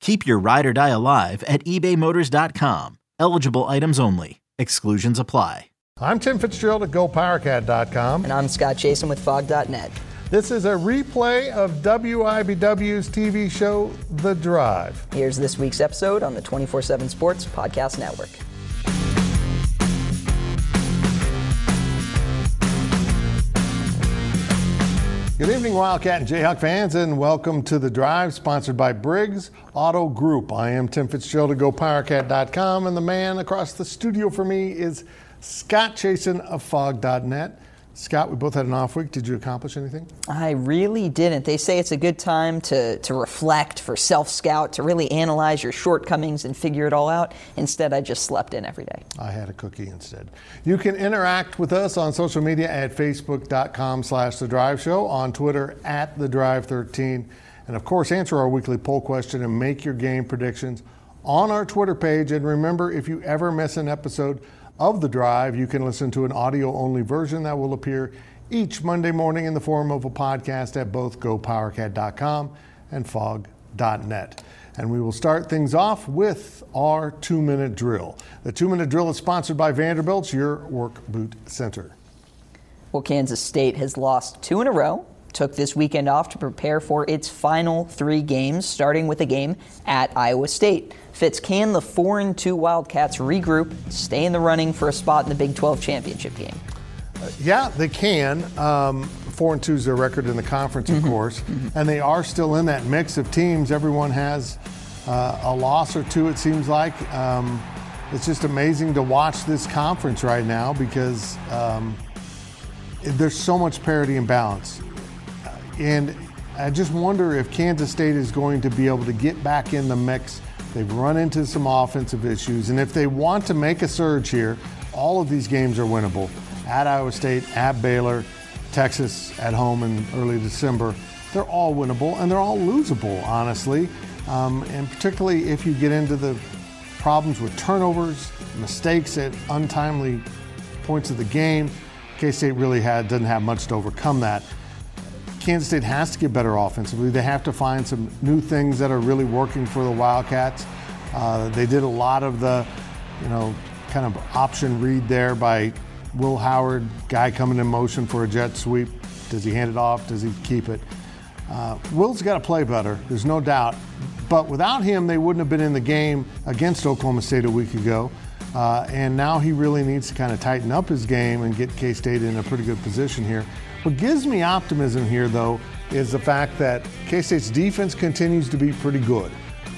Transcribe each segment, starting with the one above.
Keep your ride or die alive at ebaymotors.com. Eligible items only. Exclusions apply. I'm Tim Fitzgerald at GoPowerCat.com. And I'm Scott Chasen with Phog.net. This is a replay of WIBW's TV show, The Drive. Here's this week's episode on the 24 7 Sports Podcast Network. Good evening, Wildcat and Jayhawk fans, and welcome to The Drive, sponsored by Briggs Auto Group. I am Tim Fitzgerald at GoPowerCat.com, and the man across the studio for me is Scott Chasen of Phog.net. Scott, we both had an off week. Did you accomplish anything? I really didn't. They say it's a good time to, to reflect for self scout, to really analyze your shortcomings and figure it all out. Instead, I just slept in every day. I had a cookie instead. You can interact with us on social media at facebook.com slash The Drive Show, on Twitter at The Drive 13, and of course, answer our weekly poll question and make your game predictions on our Twitter page. And remember, if you ever miss an episode, of the drive, you can listen to an audio only version that will appear each Monday morning in the form of a podcast at both gopowercat.com and phog.net. And we will start things off with our two minute drill. The two minute drill is sponsored by Vanderbilt's Your Work Boot Center. Well, Kansas State has lost two in a row, took this weekend off to prepare for its final three games, starting with a game at Iowa State. Fitz, can the 4 and 2 Wildcats regroup, stay in the running for a spot in the Big 12 championship game? Uh, yeah, they can. Um, four and two is their record in the conference, of mm-hmm. course, mm-hmm. and they are still in that mix of teams. Everyone has uh, a loss or two. It seems like um, it's just amazing to watch this conference right now because um, there's so much parity and balance, and I just wonder if Kansas State is going to be able to get back in the mix They've run into some offensive issues, and if they want to make a surge here, all of these games are winnable. At Iowa State, at Baylor, Texas at home in early December, they're all winnable and they're all losable, honestly. Um, and particularly if you get into the problems with turnovers, mistakes at untimely points of the game, K State really had, doesn't have much to overcome that. Kansas State has to get better offensively. They have to find some new things that are really working for the Wildcats. Uh, they did a lot of the, you know, kind of option read there by Will Howard, guy coming in motion for a jet sweep. Does he hand it off? Does he keep it? Uh, Will's got to play better, there's no doubt. But without him, they wouldn't have been in the game against Oklahoma State a week ago. Uh, and now he really needs to kind of tighten up his game and get K State in a pretty good position here. What gives me optimism here, though, is the fact that K State's defense continues to be pretty good.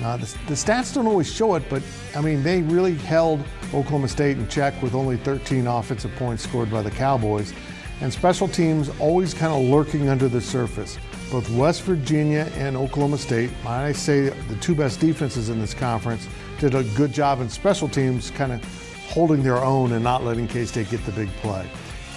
Uh, the, the, stats don't always show it, but I mean, they really held Oklahoma State in check with only 13 offensive points scored by the Cowboys. And special teams always kind of lurking under the surface. Both West Virginia and Oklahoma State, I say the two best defenses in this conference, did a good job in special teams, kind of holding their own and not letting K State get the big play.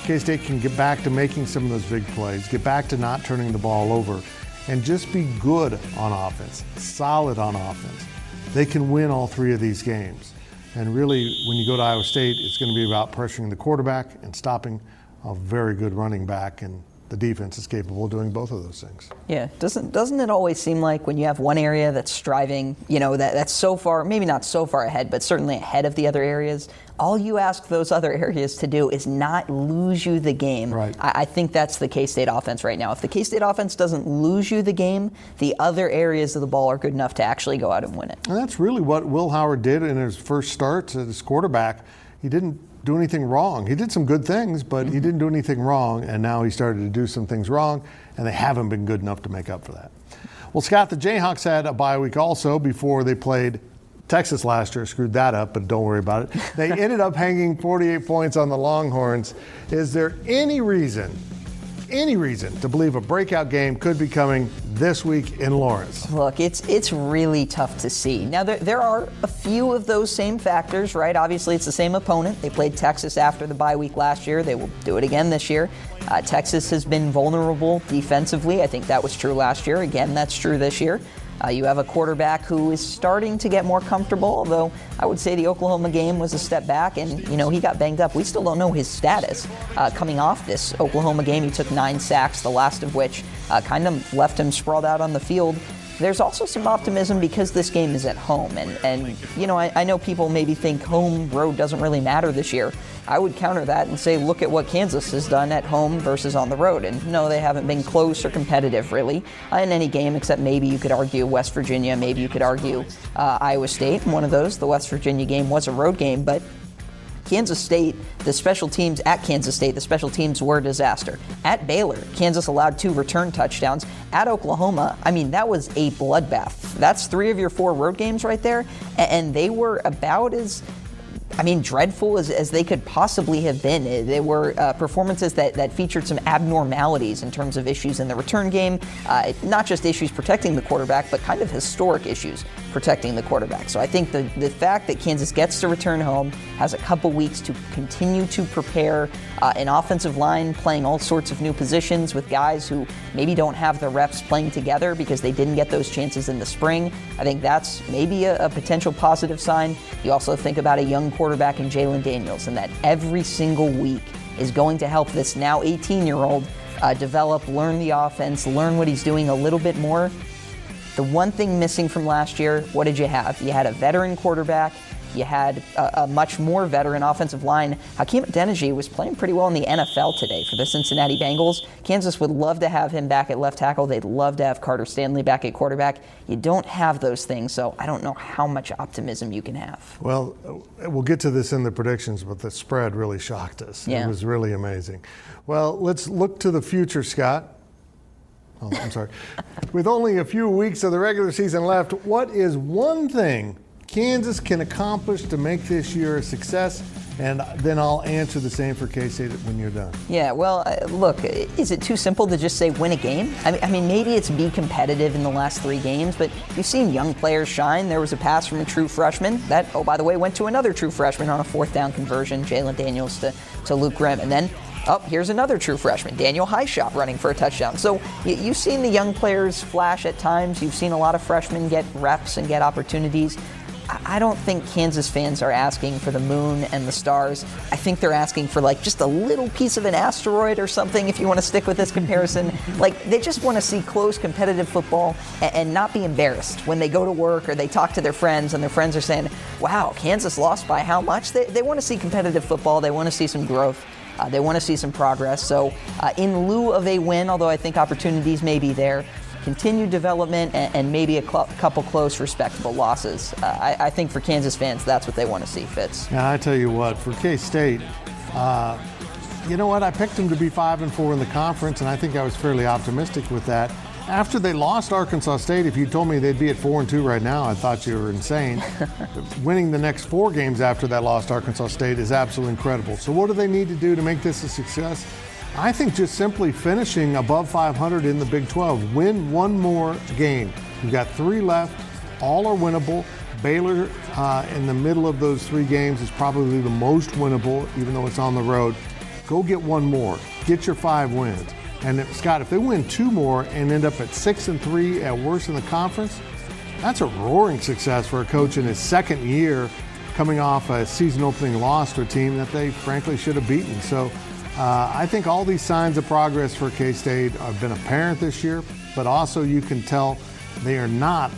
K State can get back to making some of those big plays, get back to not turning the ball over, and just be good on offense, solid on offense. They can win all three of these games. And really, when you go to Iowa State, it's going to be about pressuring the quarterback and stopping a very good running back and the defense is capable of doing both of those things. Yeah, doesn't doesn't it always seem like when you have one area that's striving, you know, that that's so far, maybe not so far ahead, but certainly ahead of the other areas. All you ask those other areas to do is not lose you the game. Right. I, I think that's the K State offense right now. If the K State offense doesn't lose you the game, the other areas of the ball are good enough to actually go out and win it. And that's really what Will Howard did in his first start as quarterback. He didn't do anything wrong. He did some good things, but he mm-hmm. didn't do anything wrong, and now he started to do some things wrong, and they haven't been good enough to make up for that. Well, Scott, the Jayhawks had a bye week also before they played Texas last year. Screwed that up, but don't worry about it. They ended up hanging 48 points on the Longhorns. Is there any reason any reason to believe a breakout game could be coming this week in Lawrence? Look, it's it's really tough to see. Now there, there are a few of those same factors, right? Obviously, it's the same opponent. They played Texas after the bye week last year. They will do it again this year. Uh, Texas has been vulnerable defensively. I think that was true last year. Again, that's true this year. Uh, you have a quarterback who is starting to get more comfortable, although I would say the Oklahoma game was a step back, and you know he got banged up. We still don't know his status uh, coming off this Oklahoma game. He took nine sacks, the last of which uh, kind of left him sprawled out on the field. There's also some optimism because this game is at home, and and you know I, I know people maybe think home road doesn't really matter this year. I would counter that and say, look at what Kansas has done at home versus on the road. And no, they haven't been close or competitive really uh, in any game, except maybe you could argue West Virginia, maybe you could argue uh, Iowa State. One of those, the West Virginia game was a road game, but Kansas State, the special teams at Kansas State, the special teams were a disaster. At Baylor, Kansas allowed two return touchdowns. At Oklahoma, I mean, that was a bloodbath. That's three of your four road games right there, and they were about as I mean, dreadful as, as they could possibly have been. Uh, they were uh, performances that, that featured some abnormalities in terms of issues in the return game, uh, not just issues protecting the quarterback, but kind of historic issues protecting the quarterback. So I think the, the fact that Kansas gets to return home, has a couple weeks to continue to prepare uh, an offensive line playing all sorts of new positions with guys who maybe don't have the reps playing together because they didn't get those chances in the spring. I think that's maybe a, a potential positive sign. You also think about a young quarterback in Jalon Daniels, and that every single week is going to help this now 18 year old uh, develop, learn the offense, learn what he's doing a little bit more. The one thing missing from last year, what did you have? You had a veteran quarterback. You had a, a much more veteran offensive line. Hakeem Adeniji was playing pretty well in the NFL today for the Cincinnati Bengals. Kansas would love to have him back at left tackle. They'd love to have Carter Stanley back at quarterback. You don't have those things, so I don't know how much optimism you can have. Well, uh, we'll get to this in the predictions, but the spread really shocked us. Yeah. It was really amazing. Well, let's look to the future, Scott. Oh, I'm sorry. With only a few weeks of the regular season left, what is one thing Kansas can accomplish to make this year a success? And then I'll answer the same for K State when you're done. Yeah, well, uh, look, is it too simple to just say win a game? I mean, I mean, maybe it's be competitive in the last three games, but you've seen young players shine. There was a pass from a true freshman that, oh, by the way, went to another true freshman on a fourth down conversion, Jalon Daniels to, to Luke Grimm. And then Oh, here's another true freshman, Daniel Hishaw, running for a touchdown. So you, have seen the young players flash at times. You've seen a lot of freshmen get reps and get opportunities. I don't think Kansas fans are asking for the moon and the stars. I think they're asking for like just a little piece of an asteroid or something if you want to stick with this comparison. like they just want to see close competitive football and, and, not be embarrassed when they go to work or they talk to their friends and their friends are saying, wow, Kansas lost by how much? They, they want to see competitive football. They want to see some growth. Uh, they want to see some progress. So, uh, in lieu of a win, although I think opportunities may be there, continued development and, and maybe a cl- couple close, respectable losses. Uh, I, I, think for Kansas fans, that's what they want to see, Fitz. Yeah, I tell you what, for K State, uh, you know what? I picked them to be five and four in the conference, and I think I was fairly optimistic with that after they lost Arkansas State, if you told me they'd be at four and two right now, I thought you were insane. Winning the next four games after that lost Arkansas State is absolutely incredible. So, what do they need to do to make this a success? I think just simply finishing above 500 in the Big 12. Win one more game. You've got three left. All are winnable. Baylor, uh, in the middle of those three games, is probably the most winnable, even though it's on the road. Go get one more. Get your five wins. And if, Scott, if they win two more and end up at six and three at worst in the conference, that's a roaring success for a coach in his second year coming off a season opening loss to a team that they frankly should have beaten. So uh, I think all these signs of progress for K State have been apparent this year, but also you can tell they are not,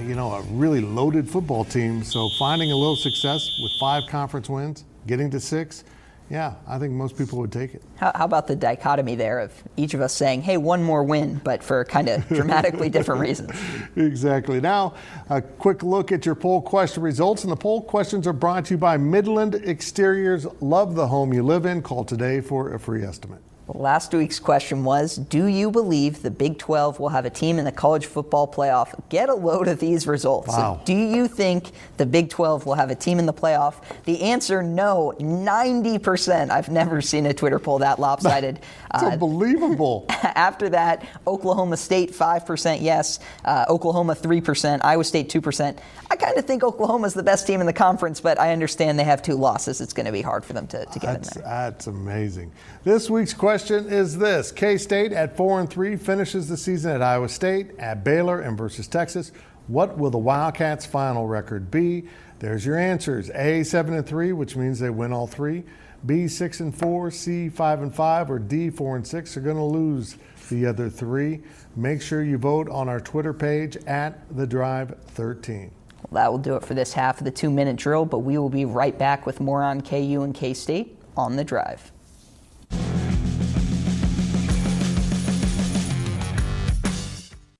you know, a really loaded football team. So finding a little success with five conference wins, getting to six, yeah, I think most people would take it. How, how, about the dichotomy there of each of us saying, hey, one more win, but for kind of dramatically different reasons? Exactly. Now, a quick look at your poll question results. And the poll questions are brought to you by Midland Exteriors. Love the home you live in. Call today for a free estimate. Last week's question was Do you believe the Big 12 will have a team in the college football playoff? Get a load of these results. Wow. So do you think the Big 12 will have a team in the playoff? The answer no, 90%. I've never seen a Twitter poll that lopsided. It's uh, unbelievable. After that, Oklahoma State 5% yes, uh, Oklahoma 3%, Iowa State 2%. I kind of think Oklahoma's the best team in the conference, but I understand they have two losses. It's going to be hard for them to, to get that's, in there. That's amazing. This week's question is this K State at 4 and 3 finishes the season at Iowa State, at Baylor, and versus Texas. What will the Wildcats' final record be? There's your answers. A 7 and 3, which means they win all three. B 6 and 4, C 5 and 5, or D 4 and 6 are going to lose the other three. Make sure you vote on our Twitter page at the Drive 13. Well, that will do it for this half of the two minute drill, but we will be right back with more on KU and K State on the drive.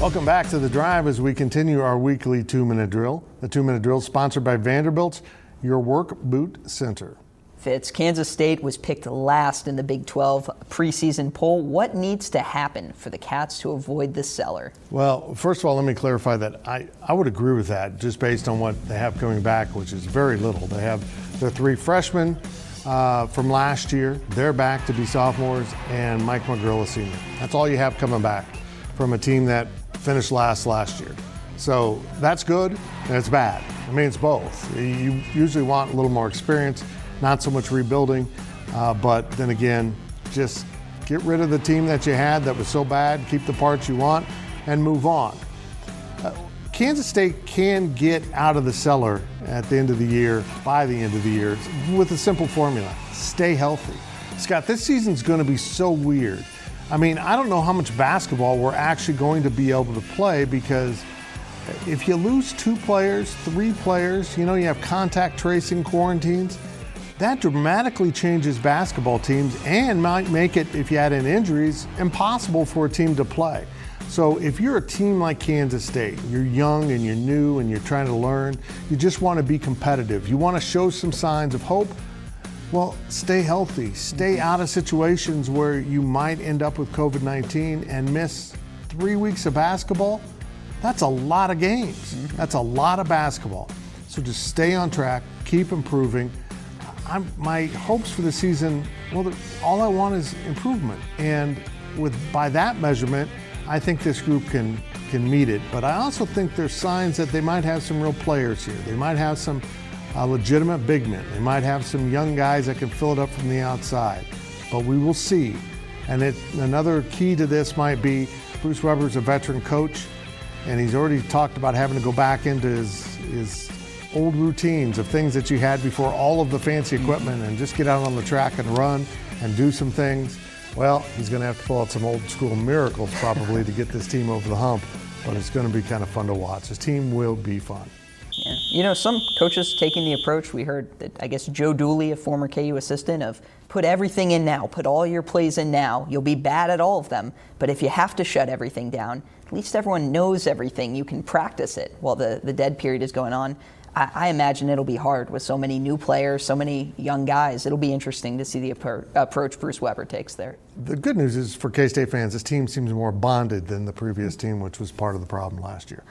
Welcome back to the drive as we continue our weekly two minute drill. The two minute drill is sponsored by Vanderbilt's Your Work Boot Center. Fitz, Kansas State was picked last in the Big 12 preseason poll. What needs to happen for the Cats to avoid the cellar? Well, first of all, let me clarify that I, I would agree with that just based on what they have coming back, which is very little. They have their three freshmen uh, from last year, they're back to be sophomores, and Mike McGuirl, a senior. That's all you have coming back from a team that finished last last year. So that's good and it's bad. I mean, it's both. You usually want a little more experience, not so much rebuilding, uh, but then again, just get rid of the team that you had that was so bad, keep the parts you want, and move on. Uh, Kansas State can get out of the cellar at the end of the year, by the end of the year, with a simple formula stay healthy. Scott, this season's going to be so weird I mean, I don't know how much basketball we're actually going to be able to play because if you lose two players, three players, you know, you have contact tracing quarantines, that dramatically changes basketball teams and might make it, if you add in injuries, impossible for a team to play. So if you're a team like Kansas State, you're young and you're new and you're trying to learn, you just want to be competitive. You want to show some signs of hope well, stay healthy. Stay mm-hmm. out of situations where you might end up with COVID 19 and miss three weeks of basketball. That's a lot of games. Mm-hmm. That's a lot of basketball. So just stay on track, keep improving. I'm, my hopes for the season, well, all I want is improvement. And with by that measurement, I think this group can can meet it. But I also think there's signs that they might have some real players here. They might have some a legitimate big man. They might have some young guys that can fill it up from the outside, but we will see. And it, another key to this might be Bruce Weber's a veteran coach, and he's already talked about having to go back into his, his old routines of things that you had before all of the fancy mm-hmm. equipment and just get out on the track and run and do some things. Well, he's going to have to pull out some old school miracles probably to get this team over the hump, but it's going to be kind of fun to watch. His team will be fun. You know, some coaches taking the approach, we heard that, I guess, Joe Dooley, a former KU assistant, of put everything in now, put all your plays in now. You'll be bad at all of them. But if you have to shut everything down, at least everyone knows everything. You can practice it while the, the dead period is going on. I, I imagine it'll be hard with so many new players, so many young guys. It'll be interesting to see the appro- approach Bruce Weber takes there. The good news is for K State fans, this team seems more bonded than the previous team, which was part of the problem last year.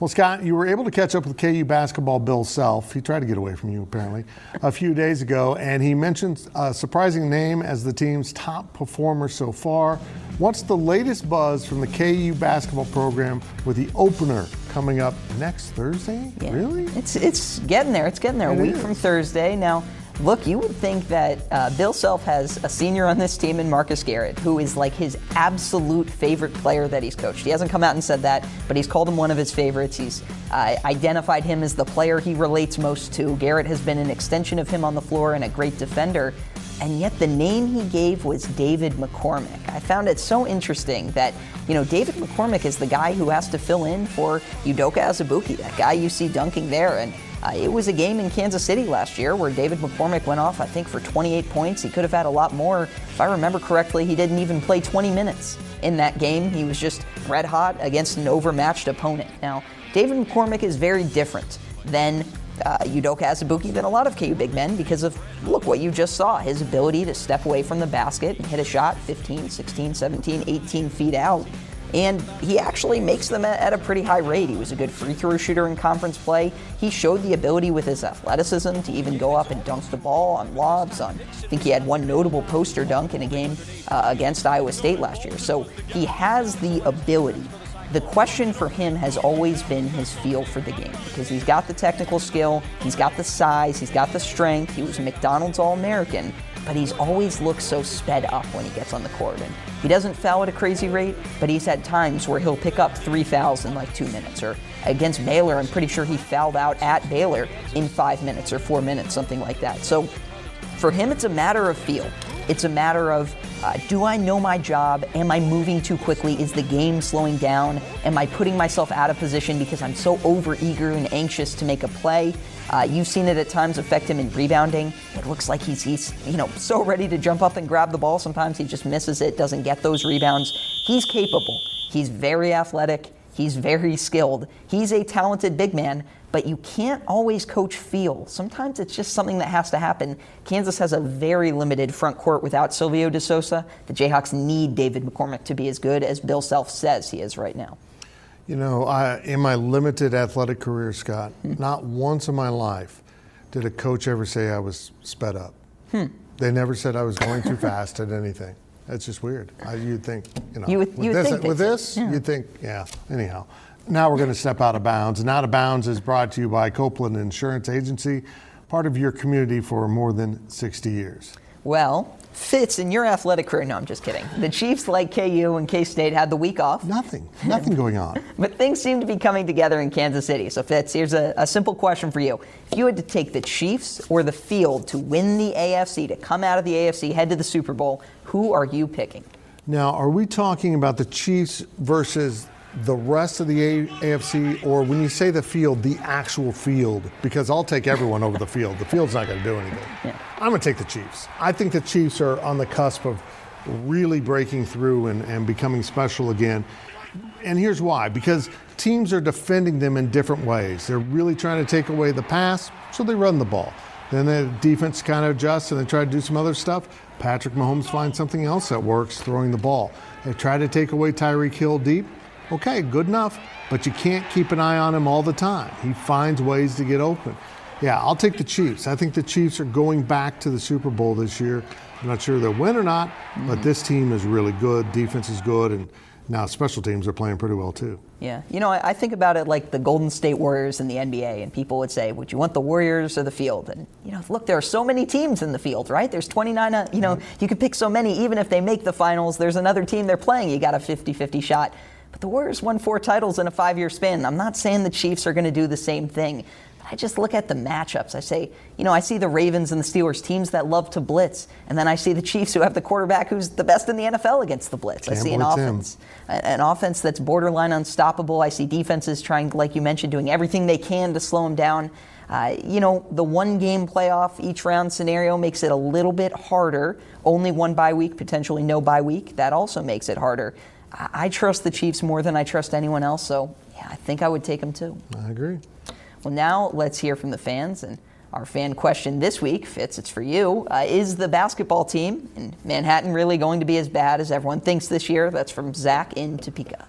Well, Scott, you were able to catch up with KU basketball Bill Self. He tried to get away from you, apparently, a few days ago, and he mentioned a surprising name as the team's top performer so far. What's the latest buzz from the KU basketball program with the opener coming up next Thursday? Yeah. Really? It's it's getting there. It's getting there. It a week is. from Thursday. Now, look, you would think that uh, Bill Self has a senior on this team in Marcus Garrett, who is like his absolute favorite player that he's coached. He hasn't come out and said that, but he's called him one of his favorites. He's uh, identified him as the player he relates most to. Garrett has been an extension of him on the floor and a great defender. And yet the name he gave was David McCormick. I found it so interesting that, you know, David McCormick is the guy who has to fill in for Udoka Azubuike, that guy you see dunking there. And uh, it was a game in Kansas City last year where David McCormick went off, I think, for 28 points. He could have had a lot more. If I remember correctly, he didn't even play 20 minutes in that game. He was just red hot against an overmatched opponent. Now, David McCormick is very different than uh, Udoka Azubuike than a lot of KU big men because of, look, what you just saw his ability to step away from the basket and hit a shot 15, 16, 17, 18 feet out. And he actually makes them at, at a pretty high rate. He was a good free throw shooter in conference play. He showed the ability with his athleticism to even go up and dunk the ball on lobs. On I think he had one notable poster dunk in a game uh, against Iowa State last year. So he has the ability the question for him has always been his feel for the game because he's got the technical skill, he's got the size, he's got the strength. He was a McDonald's All American, but he's always looked so sped up when he gets on the court. And he doesn't foul at a crazy rate, but he's had times where he'll pick up three fouls in like two minutes. Or against Baylor, I'm pretty sure he fouled out at Baylor in five minutes or four minutes, something like that. So for him, it's a matter of feel. It's a matter of uh, do I know my job? Am I moving too quickly? Is the game slowing down? Am I putting myself out of position because I'm so overeager and anxious to make a play? Uh, you've seen it at times affect him in rebounding. It looks like he's, he's, you know, so ready to jump up and grab the ball. Sometimes he just misses it, doesn't get those rebounds. He's capable. He's very athletic. He's very skilled. He's a talented big man, but you can't always coach feel. Sometimes it's just something that has to happen. Kansas has a very limited front court without Silvio De Sousa. The Jayhawks need David McCormick to be as good as Bill Self says he is right now. You know, I, in my limited athletic career, Scott, hmm. not once in my life did a coach ever say I was sped up. Hmm. They never said I was going too fast at anything. That's just weird. I, you'd think, you know, You would- with you would this, think with this, yeah. you'd think, yeah. Anyhow, now we're going to step out of bounds. And out of bounds is brought to you by Copeland Insurance Agency, part of your community for more than 60 years. Well, Fitz, in your athletic career, no, I'm just kidding. The Chiefs, like KU and K State, had the week off. Nothing, nothing going on. But things seem to be coming together in Kansas City. So, Fitz, here's a, a simple question for you. If you had to take the Chiefs or the field to win the AFC, to come out of the AFC, head to the Super Bowl, who are you picking? Now, are we talking about the Chiefs versus the rest of the AFC, or when you say the field, the actual field? Because I'll take everyone over the field. The field's not going to do anything. I'm going to take the Chiefs. I think the Chiefs are on the cusp of really breaking through and, and becoming special again. And here's why because teams are defending them in different ways. They're really trying to take away the pass, so they run the ball. Then the defense kind of adjusts and they try to do some other stuff. Patrick Mahomes finds something else that works throwing the ball. They try to take away Tyreek Hill deep. Okay, good enough, but you can't keep an eye on him all the time. He finds ways to get open. Yeah, I'll take the Chiefs. I think the Chiefs are going back to the Super Bowl this year. I'm not sure they'll win or not, but this team is really good. Defense is good, and now special teams are playing pretty well too. Yeah, you know, I, I think about it like the Golden State Warriors in the NBA, and people would say, "Would you want the Warriors or the field?" And you know, look, there are so many teams in the field, right? There's 29. Uh, you know, you could pick so many. Even if they make the finals, there's another team they're playing. You got a 50-50 shot. But the Warriors won four titles in a five-year span. I'm not saying the Chiefs are going to do the same thing. I just look at the matchups. I say, you know, I see the Ravens and the Steelers, teams that love to blitz, and then I see the Chiefs who have the quarterback who's the best in the NFL against the blitz. I see an offense, an offense that's borderline unstoppable. I see defenses trying, like you mentioned, doing everything they can to slow them down. Uh, you know, the one game playoff each round scenario makes it a little bit harder. Only one bye week, potentially no bye week. That also makes it harder. I, I trust the Chiefs more than I trust anyone else, so yeah, I think I would take them too. I agree. Well, now let's hear from the fans. And our fan question this week, Fitz, it's for you. Uh, is the basketball team in Manhattan really going to be as bad as everyone thinks this year? That's from Zach in Topeka.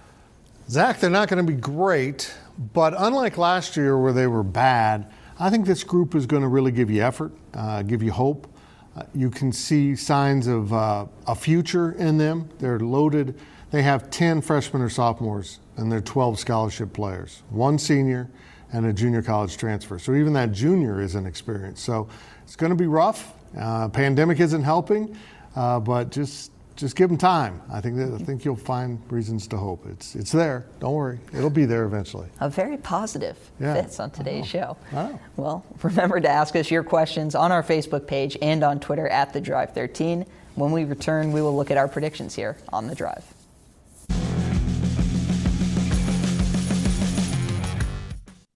Zach, they're not going to be great, but unlike last year where they were bad, I think this group is going to really give you effort, uh, give you hope. Uh, you can see signs of uh, a future in them. They're loaded. They have 10 freshmen or sophomores, and they're 12 scholarship players, one senior, and a junior college transfer. So even that junior is an experience. So it's going to be rough. Uh, pandemic isn't helping, uh, but just just give them time. I think that, I think you'll find reasons to hope. It's it's there. Don't worry, it'll be there eventually. A very positive Yeah. Fitz on today's show. Well, remember to ask us your questions on our Facebook page and on Twitter at the Drive 13. When we return, we will look at our predictions here on the Drive.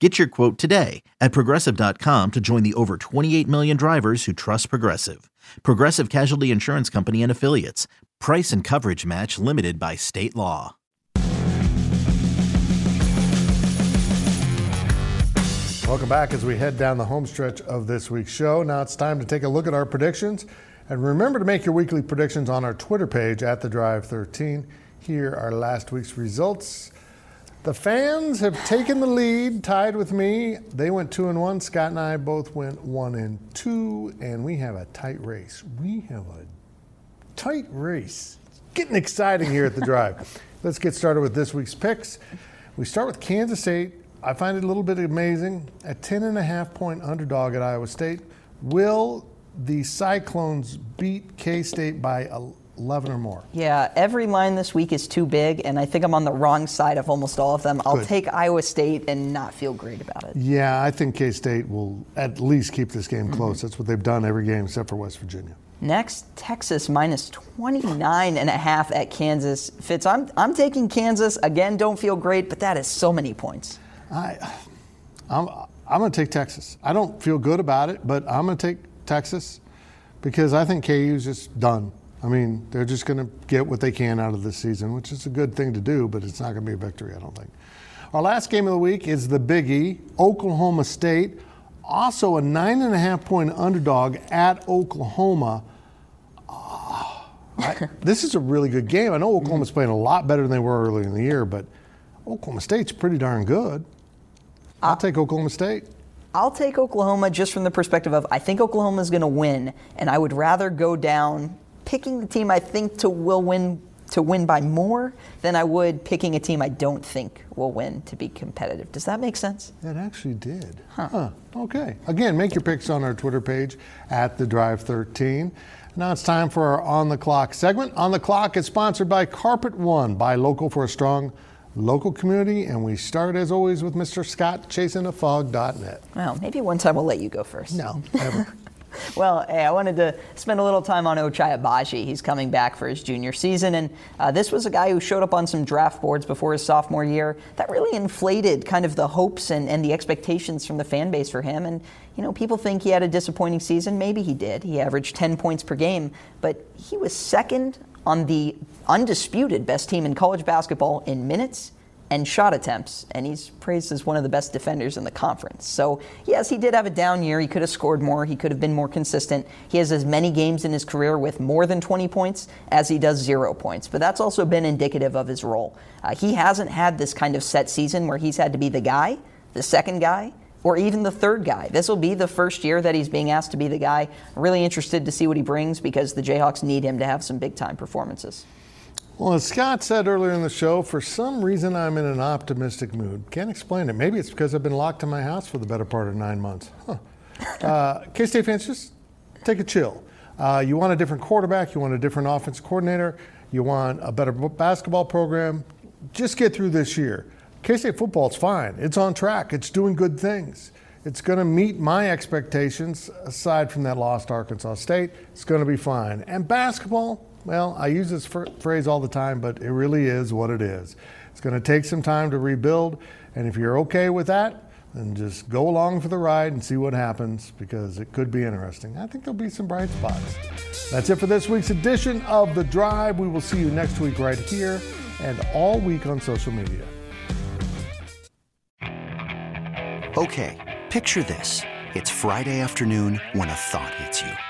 Get your quote today at progressive.com to join the over 28 million drivers who trust Progressive. Progressive Casualty Insurance Company and Affiliates. Price and coverage match limited by state law. Welcome back as we head down the home stretch of this week's show. Now it's time to take a look at our predictions. And remember to make your weekly predictions on our Twitter page at the Drive 13. Here are last week's results. The fans have taken the lead, tied with me. They went two and one. Scott and I both went one and two, and we have a tight race. We have a tight race. It's getting exciting here at the drive. Let's get started with this week's picks. We start with Kansas State. I find it a little bit amazing. A 10 and a half point underdog at Iowa State. Will the Cyclones beat K State by 11 or more? Yeah, every line this week is too big, and I think I'm on the wrong side of almost all of them. I'll Good. take Iowa State and not feel great about it. Yeah, I think K State will at least keep this game mm-hmm. close. That's what they've done every game except for West Virginia. Next, Texas minus 29 and a half at Kansas. Fitz, I'm, I'm taking Kansas. Again, don't feel great, but that is so many points. I, I'm, I'm going to take Texas. I don't feel good about it, but I'm going to take Texas because I think KU's just done. I mean, they're just going to get what they can out of this season, which is a good thing to do, but it's not going to be a victory, I don't think. Our last game of the week is the Big E, Oklahoma State, also a nine and a half point underdog at Oklahoma. Ah, I- this is a really good game. I know Oklahoma's playing a lot better than they were earlier in the year, but Oklahoma State's pretty darn good. I'll take Oklahoma State. I'll take Oklahoma just from the perspective of I think Oklahoma is going to win, and I would rather go down picking the team I think to will win to win by more than I would picking a team I don't think will win to be competitive. Does that make sense? It actually did. Huh. Okay. Again, make your picks on our Twitter page at the Drive 13. Now it's time for our On the Clock segment. On the Clock is sponsored by Carpet One, buy local for a strong local community. And we start, as always, with Mr. Scott chasingthefog.net. Well, maybe one time we'll let you go first. No, never. Well, hey, I wanted to spend a little time on Ochai Agbaji. He's coming back for his junior season, and uh, this was a guy who showed up on some draft boards before his sophomore year. That really inflated kind of the hopes and, and the expectations from the fan base for him. And, you know, people think he had a disappointing season. Maybe he did. He averaged 10 points per game, but he was second on the undisputed best team in college basketball in minutes and shot attempts, and he's praised as one of the best defenders in the conference. So, yes, he did have a down year. He could have scored more, he could have been more consistent. He has as many games in his career with more than 20 points as he does zero points, but that's also been indicative of his role. Uh, he hasn't had this kind of set season where he's had to be the guy, the second guy, or even the third guy. This will be the first year that he's being asked to be the guy. Really interested to see what he brings because the Jayhawks need him to have some big time performances. Well, as Scott said earlier in the show, for some reason I'm in an optimistic mood. Can't explain it. Maybe it's because I've been locked in my house for the better part of nine months. Huh. Uh, K State fans, just take a chill. Uh, you want a different quarterback, you want a different offense coordinator, you want a better basketball program. Just get through this year. K State football's fine. It's on track, it's doing good things. It's going to meet my expectations, aside from that lost Arkansas State. It's going to be fine. And basketball, well, I use this phrase all the time, but it really is what it is. It's going to take some time to rebuild, and if you're okay with that, then just go along for the ride and see what happens because it could be interesting. I think there'll be some bright spots. That's it for this week's edition of The Drive. We will see you next week right here and all week on social media. Okay, picture this. It's Friday afternoon when a thought hits you.